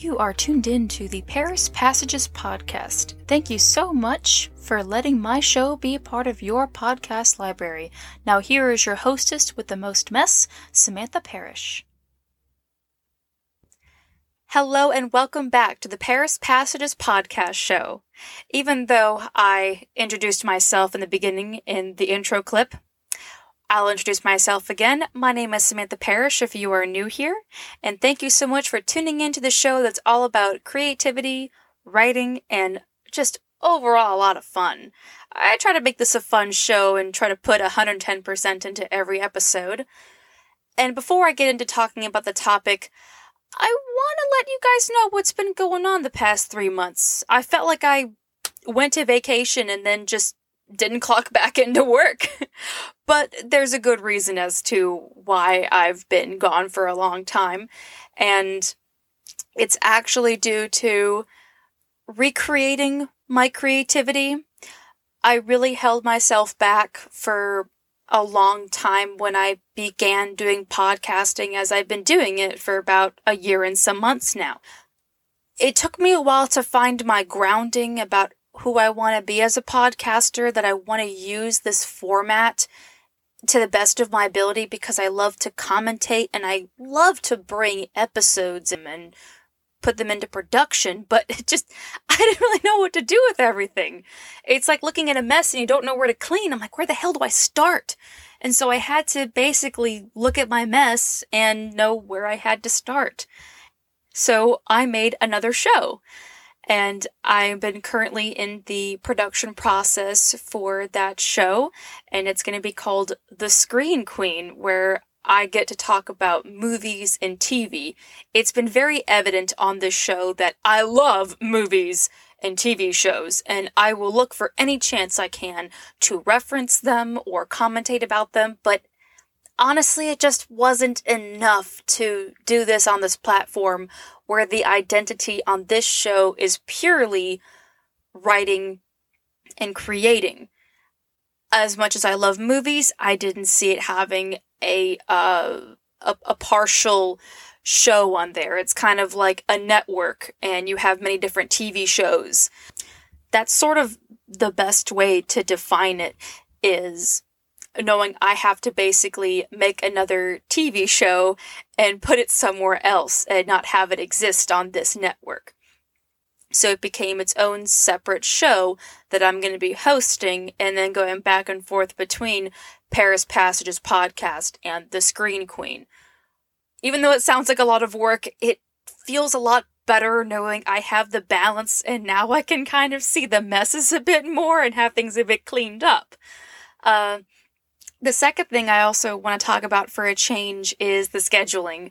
You are tuned in to the Paris Passages podcast. Thank you so much for letting my show be a part of your podcast library. Now, here is your hostess with the most mess, Samantha Parrish. Hello, and welcome back to the Paris Passages podcast show. Even though I introduced myself in the beginning in the intro clip, I'll introduce myself again. My name is Samantha Parrish if you are new here, and thank you so much for tuning in to the show that's all about creativity, writing, and just overall a lot of fun. I try to make this a fun show and try to put 110% into every episode. And before I get into talking about the topic, I want to let you guys know what's been going on the past three months. I felt like I went to vacation and then just didn't clock back into work. but there's a good reason as to why I've been gone for a long time. And it's actually due to recreating my creativity. I really held myself back for a long time when I began doing podcasting as I've been doing it for about a year and some months now. It took me a while to find my grounding about who I want to be as a podcaster, that I want to use this format to the best of my ability because I love to commentate and I love to bring episodes and put them into production, but it just, I didn't really know what to do with everything. It's like looking at a mess and you don't know where to clean. I'm like, where the hell do I start? And so I had to basically look at my mess and know where I had to start. So I made another show and I've been currently in the production process for that show, and it's going to be called The Screen Queen, where I get to talk about movies and TV. It's been very evident on this show that I love movies and TV shows, and I will look for any chance I can to reference them or commentate about them, but honestly, it just wasn't enough to do this on this platform where the identity on this show is purely writing and creating. As much as I love movies, I didn't see it having a uh, a, a partial show on there. It's kind of like a network, and you have many different TV shows. That's sort of the best way to define it. Is knowing I have to basically make another TV show and put it somewhere else and not have it exist on this network. So it became its own separate show that I'm going to be hosting and then going back and forth between Paris Passages podcast and The Screen Queen. Even though it sounds like a lot of work, it feels a lot better knowing I have the balance and now I can kind of see the messes a bit more and have things a bit cleaned up. Uh, the second thing I also want to talk about for a change is the scheduling.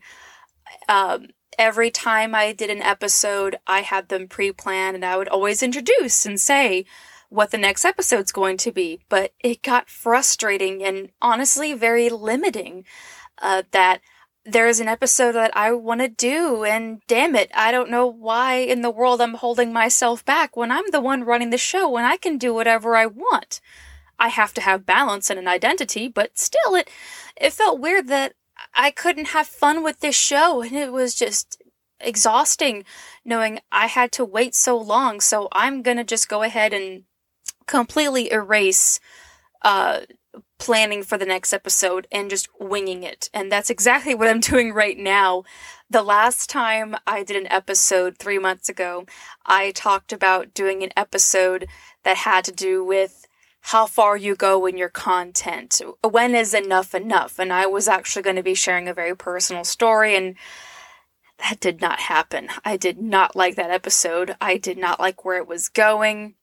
Um, every time I did an episode, I had them pre planned and I would always introduce and say what the next episode's going to be. But it got frustrating and honestly very limiting uh, that there's an episode that I want to do, and damn it, I don't know why in the world I'm holding myself back when I'm the one running the show and I can do whatever I want. I have to have balance and an identity, but still it it felt weird that I couldn't have fun with this show and it was just exhausting knowing I had to wait so long. So I'm going to just go ahead and completely erase uh planning for the next episode and just winging it. And that's exactly what I'm doing right now. The last time I did an episode 3 months ago, I talked about doing an episode that had to do with how far you go in your content. When is enough enough? And I was actually going to be sharing a very personal story and that did not happen. I did not like that episode. I did not like where it was going.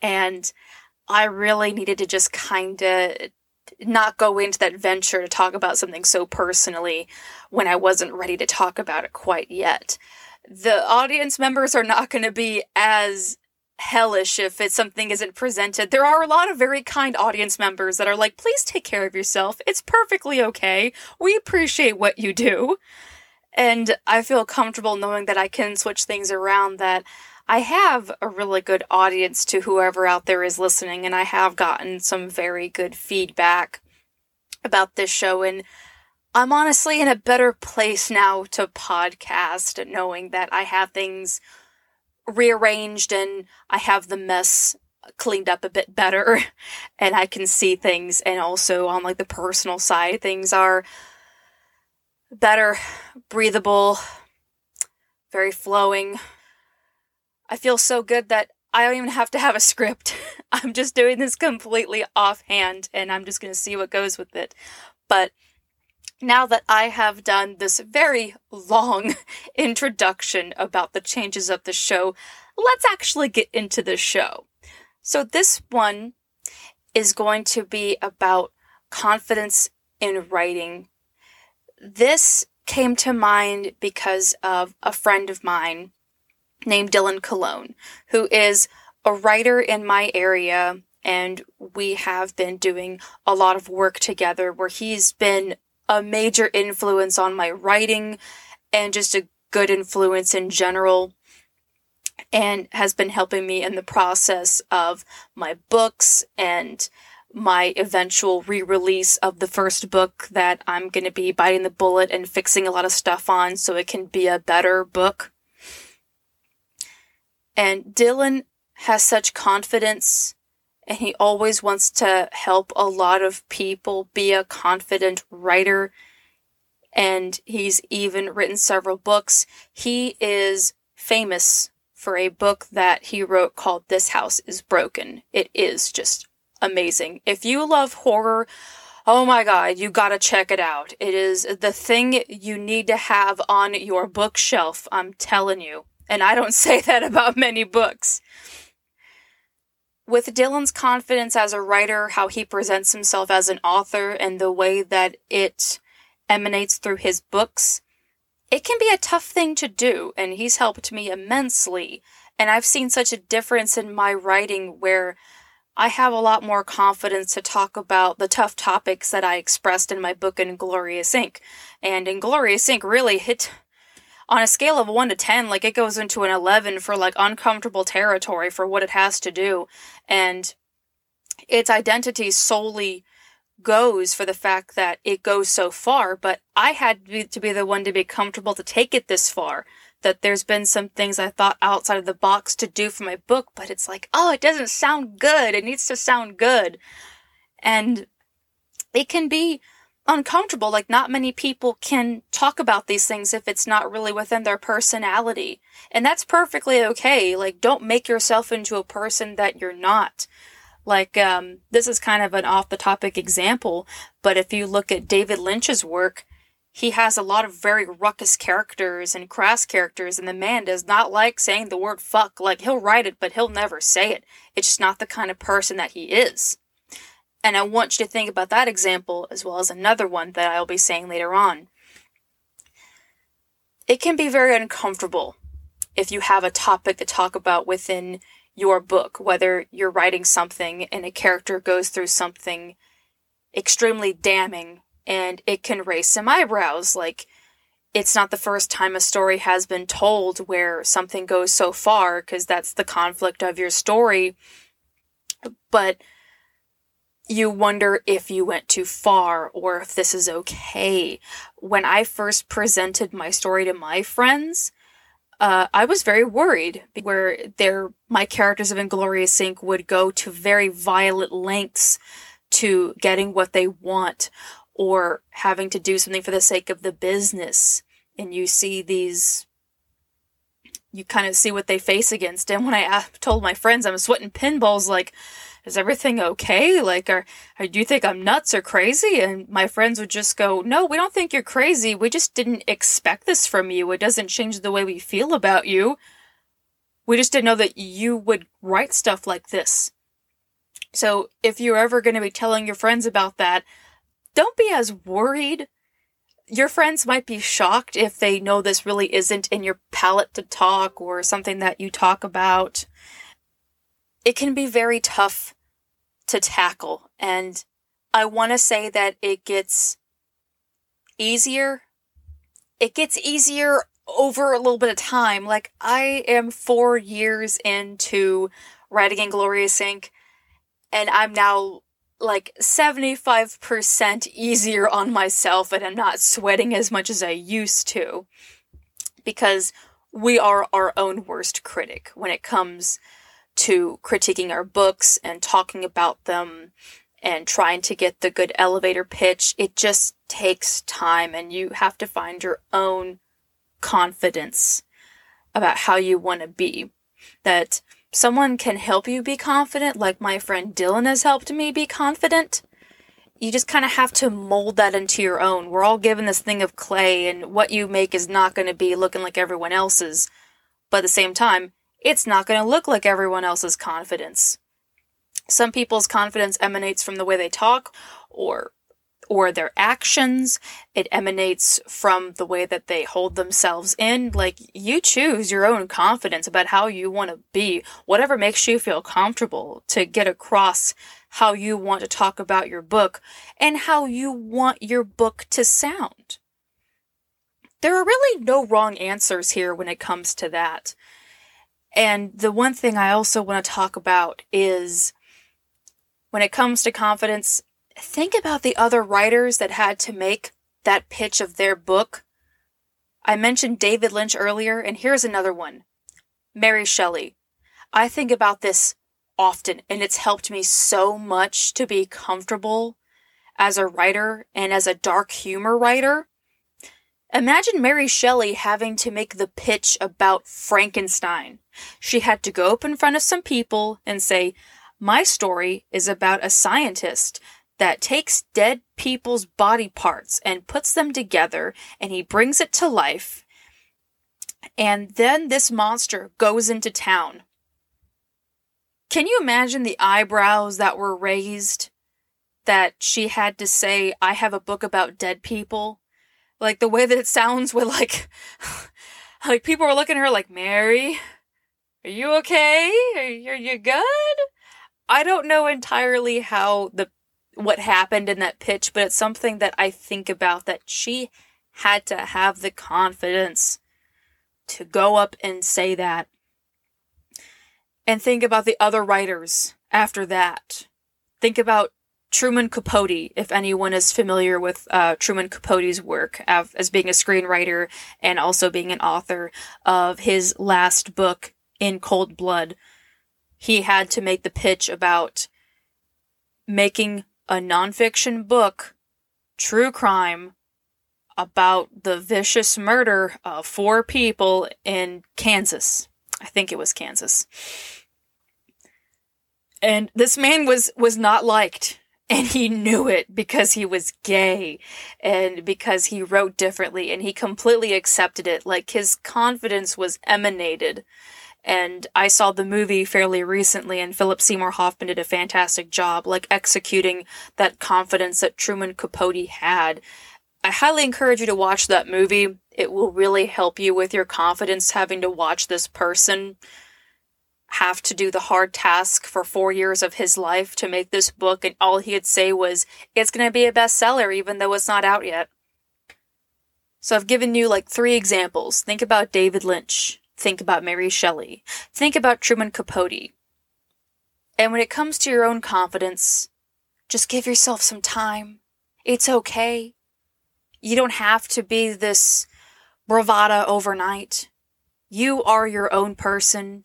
And I really needed to just kind of not go into that venture to talk about something so personally when I wasn't ready to talk about it quite yet. The audience members are not going to be as hellish if it's something isn't presented. There are a lot of very kind audience members that are like, please take care of yourself. It's perfectly okay. We appreciate what you do. And I feel comfortable knowing that I can switch things around that I have a really good audience to whoever out there is listening, and I have gotten some very good feedback about this show. And I'm honestly in a better place now to podcast, knowing that I have things rearranged and I have the mess cleaned up a bit better and I can see things and also on like the personal side things are better breathable very flowing I feel so good that I don't even have to have a script. I'm just doing this completely offhand and I'm just going to see what goes with it. But now that I have done this very long introduction about the changes of the show, let's actually get into the show. So, this one is going to be about confidence in writing. This came to mind because of a friend of mine named Dylan Cologne, who is a writer in my area. And we have been doing a lot of work together where he's been a major influence on my writing and just a good influence in general and has been helping me in the process of my books and my eventual re-release of the first book that I'm going to be biting the bullet and fixing a lot of stuff on so it can be a better book. And Dylan has such confidence and he always wants to help a lot of people be a confident writer. And he's even written several books. He is famous for a book that he wrote called This House is Broken. It is just amazing. If you love horror, oh my god, you gotta check it out. It is the thing you need to have on your bookshelf, I'm telling you. And I don't say that about many books. With Dylan's confidence as a writer, how he presents himself as an author, and the way that it emanates through his books, it can be a tough thing to do, and he's helped me immensely. And I've seen such a difference in my writing where I have a lot more confidence to talk about the tough topics that I expressed in my book Inglorious Inc. And Inglorious Inc. really hit on a scale of 1 to 10, like it goes into an 11 for like uncomfortable territory for what it has to do. And its identity solely goes for the fact that it goes so far, but I had to be, to be the one to be comfortable to take it this far. That there's been some things I thought outside of the box to do for my book, but it's like, oh, it doesn't sound good. It needs to sound good. And it can be uncomfortable. Like, not many people can talk about these things if it's not really within their personality. And that's perfectly okay. Like, don't make yourself into a person that you're not. Like, um, this is kind of an off the topic example, but if you look at David Lynch's work, he has a lot of very ruckus characters and crass characters, and the man does not like saying the word fuck. Like, he'll write it, but he'll never say it. It's just not the kind of person that he is. And I want you to think about that example as well as another one that I'll be saying later on. It can be very uncomfortable if you have a topic to talk about within your book, whether you're writing something and a character goes through something extremely damning and it can raise some eyebrows. Like, it's not the first time a story has been told where something goes so far, because that's the conflict of your story. But you wonder if you went too far or if this is okay. When I first presented my story to my friends, uh, I was very worried where their my characters of Inglorious Inc. would go to very violent lengths to getting what they want or having to do something for the sake of the business. And you see these, you kind of see what they face against. And when I told my friends I'm sweating pinballs, like, is everything okay? Like, are, are, do you think I'm nuts or crazy? And my friends would just go, no, we don't think you're crazy. We just didn't expect this from you. It doesn't change the way we feel about you. We just didn't know that you would write stuff like this. So if you're ever going to be telling your friends about that, don't be as worried. Your friends might be shocked if they know this really isn't in your palette to talk or something that you talk about it can be very tough to tackle. And I want to say that it gets easier. It gets easier over a little bit of time. Like, I am four years into writing in Inglorious Inc., and I'm now like 75% easier on myself and I'm not sweating as much as I used to. Because we are our own worst critic when it comes to critiquing our books and talking about them and trying to get the good elevator pitch. It just takes time and you have to find your own confidence about how you want to be. That someone can help you be confident, like my friend Dylan has helped me be confident. You just kind of have to mold that into your own. We're all given this thing of clay, and what you make is not going to be looking like everyone else's. But at the same time, it's not going to look like everyone else's confidence. Some people's confidence emanates from the way they talk or or their actions. It emanates from the way that they hold themselves in. Like, you choose your own confidence about how you want to be, whatever makes you feel comfortable to get across how you want to talk about your book and how you want your book to sound. There are really no wrong answers here when it comes to that. And the one thing I also want to talk about is when it comes to confidence, think about the other writers that had to make that pitch of their book. I mentioned David Lynch earlier, and here's another one Mary Shelley. I think about this often, and it's helped me so much to be comfortable as a writer and as a dark humor writer. Imagine Mary Shelley having to make the pitch about Frankenstein. She had to go up in front of some people and say, My story is about a scientist that takes dead people's body parts and puts them together and he brings it to life. And then this monster goes into town. Can you imagine the eyebrows that were raised that she had to say, I have a book about dead people? Like the way that it sounds with like, like people were looking at her like, Mary, are you okay? Are you, good? I don't know entirely how the what happened in that pitch, but it's something that I think about that she had to have the confidence to go up and say that. And think about the other writers after that. Think about Truman Capote, if anyone is familiar with uh, Truman Capote's work as being a screenwriter and also being an author of his last book, In Cold Blood. He had to make the pitch about making a nonfiction book, true crime, about the vicious murder of four people in Kansas. I think it was Kansas. And this man was was not liked and he knew it because he was gay and because he wrote differently and he completely accepted it like his confidence was emanated and I saw the movie fairly recently, and Philip Seymour Hoffman did a fantastic job, like executing that confidence that Truman Capote had. I highly encourage you to watch that movie. It will really help you with your confidence having to watch this person have to do the hard task for four years of his life to make this book, and all he'd say was, It's going to be a bestseller, even though it's not out yet. So I've given you like three examples. Think about David Lynch. Think about Mary Shelley. Think about Truman Capote. And when it comes to your own confidence, just give yourself some time. It's okay. You don't have to be this bravada overnight. You are your own person.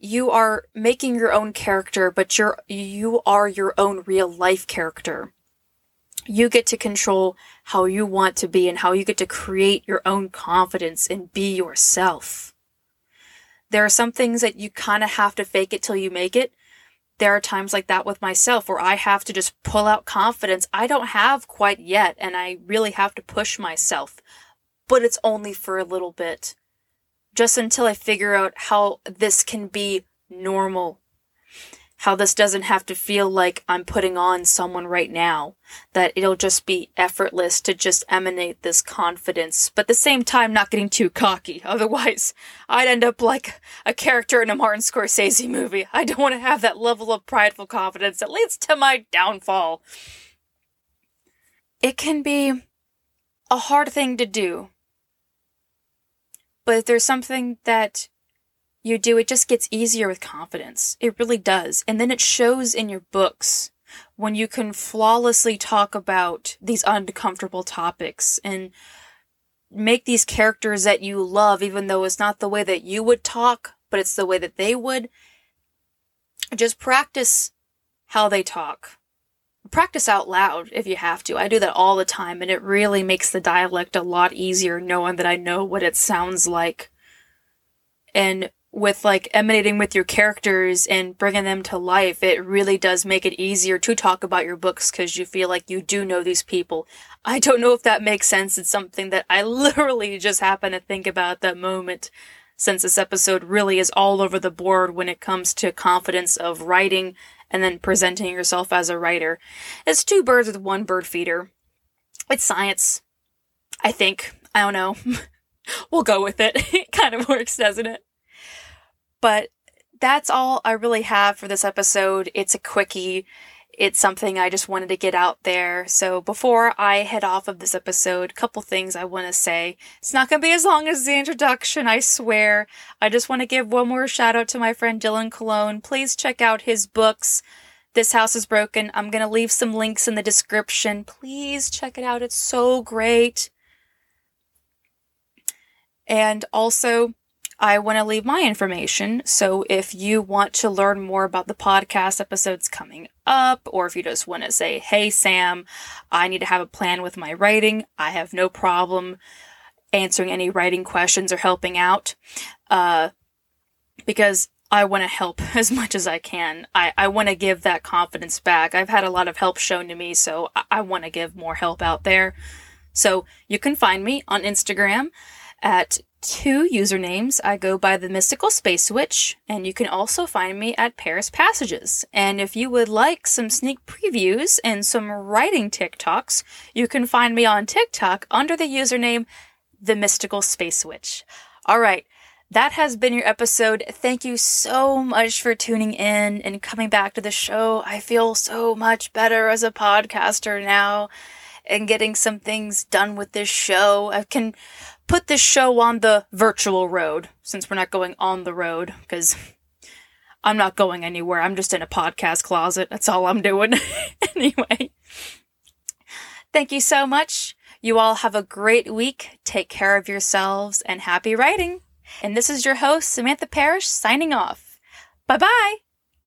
You are making your own character, but you're, you are your own real life character. You get to control how you want to be and how you get to create your own confidence and be yourself. There are some things that you kind of have to fake it till you make it. There are times like that with myself where I have to just pull out confidence I don't have quite yet, and I really have to push myself. But it's only for a little bit. Just until I figure out how this can be normal how this doesn't have to feel like I'm putting on someone right now, that it'll just be effortless to just emanate this confidence, but at the same time not getting too cocky. Otherwise, I'd end up like a character in a Martin Scorsese movie. I don't want to have that level of prideful confidence that leads to my downfall. It can be a hard thing to do. But if there's something that you do, it just gets easier with confidence. It really does. And then it shows in your books when you can flawlessly talk about these uncomfortable topics and make these characters that you love, even though it's not the way that you would talk, but it's the way that they would. Just practice how they talk. Practice out loud if you have to. I do that all the time, and it really makes the dialect a lot easier knowing that I know what it sounds like. And with like emanating with your characters and bringing them to life, it really does make it easier to talk about your books because you feel like you do know these people. I don't know if that makes sense. It's something that I literally just happen to think about at that moment since this episode really is all over the board when it comes to confidence of writing and then presenting yourself as a writer. It's two birds with one bird feeder. It's science. I think. I don't know. we'll go with it. it kind of works, doesn't it? But that's all I really have for this episode. It's a quickie. It's something I just wanted to get out there. So before I head off of this episode, a couple things I want to say. It's not going to be as long as the introduction, I swear. I just want to give one more shout out to my friend Dylan Cologne. Please check out his books. This House is Broken. I'm going to leave some links in the description. Please check it out. It's so great. And also, I want to leave my information. So if you want to learn more about the podcast episodes coming up, or if you just want to say, Hey, Sam, I need to have a plan with my writing, I have no problem answering any writing questions or helping out. Uh, because I want to help as much as I can. I, I want to give that confidence back. I've had a lot of help shown to me, so I, I want to give more help out there. So you can find me on Instagram at two usernames. I go by the Mystical Space Witch, and you can also find me at Paris Passages. And if you would like some sneak previews and some writing TikToks, you can find me on TikTok under the username The Mystical Space Witch. All right. That has been your episode. Thank you so much for tuning in and coming back to the show. I feel so much better as a podcaster now and getting some things done with this show. I can put this show on the virtual road since we're not going on the road because I'm not going anywhere. I'm just in a podcast closet. That's all I'm doing. anyway, thank you so much. You all have a great week. Take care of yourselves and happy writing. And this is your host, Samantha Parrish, signing off. Bye bye.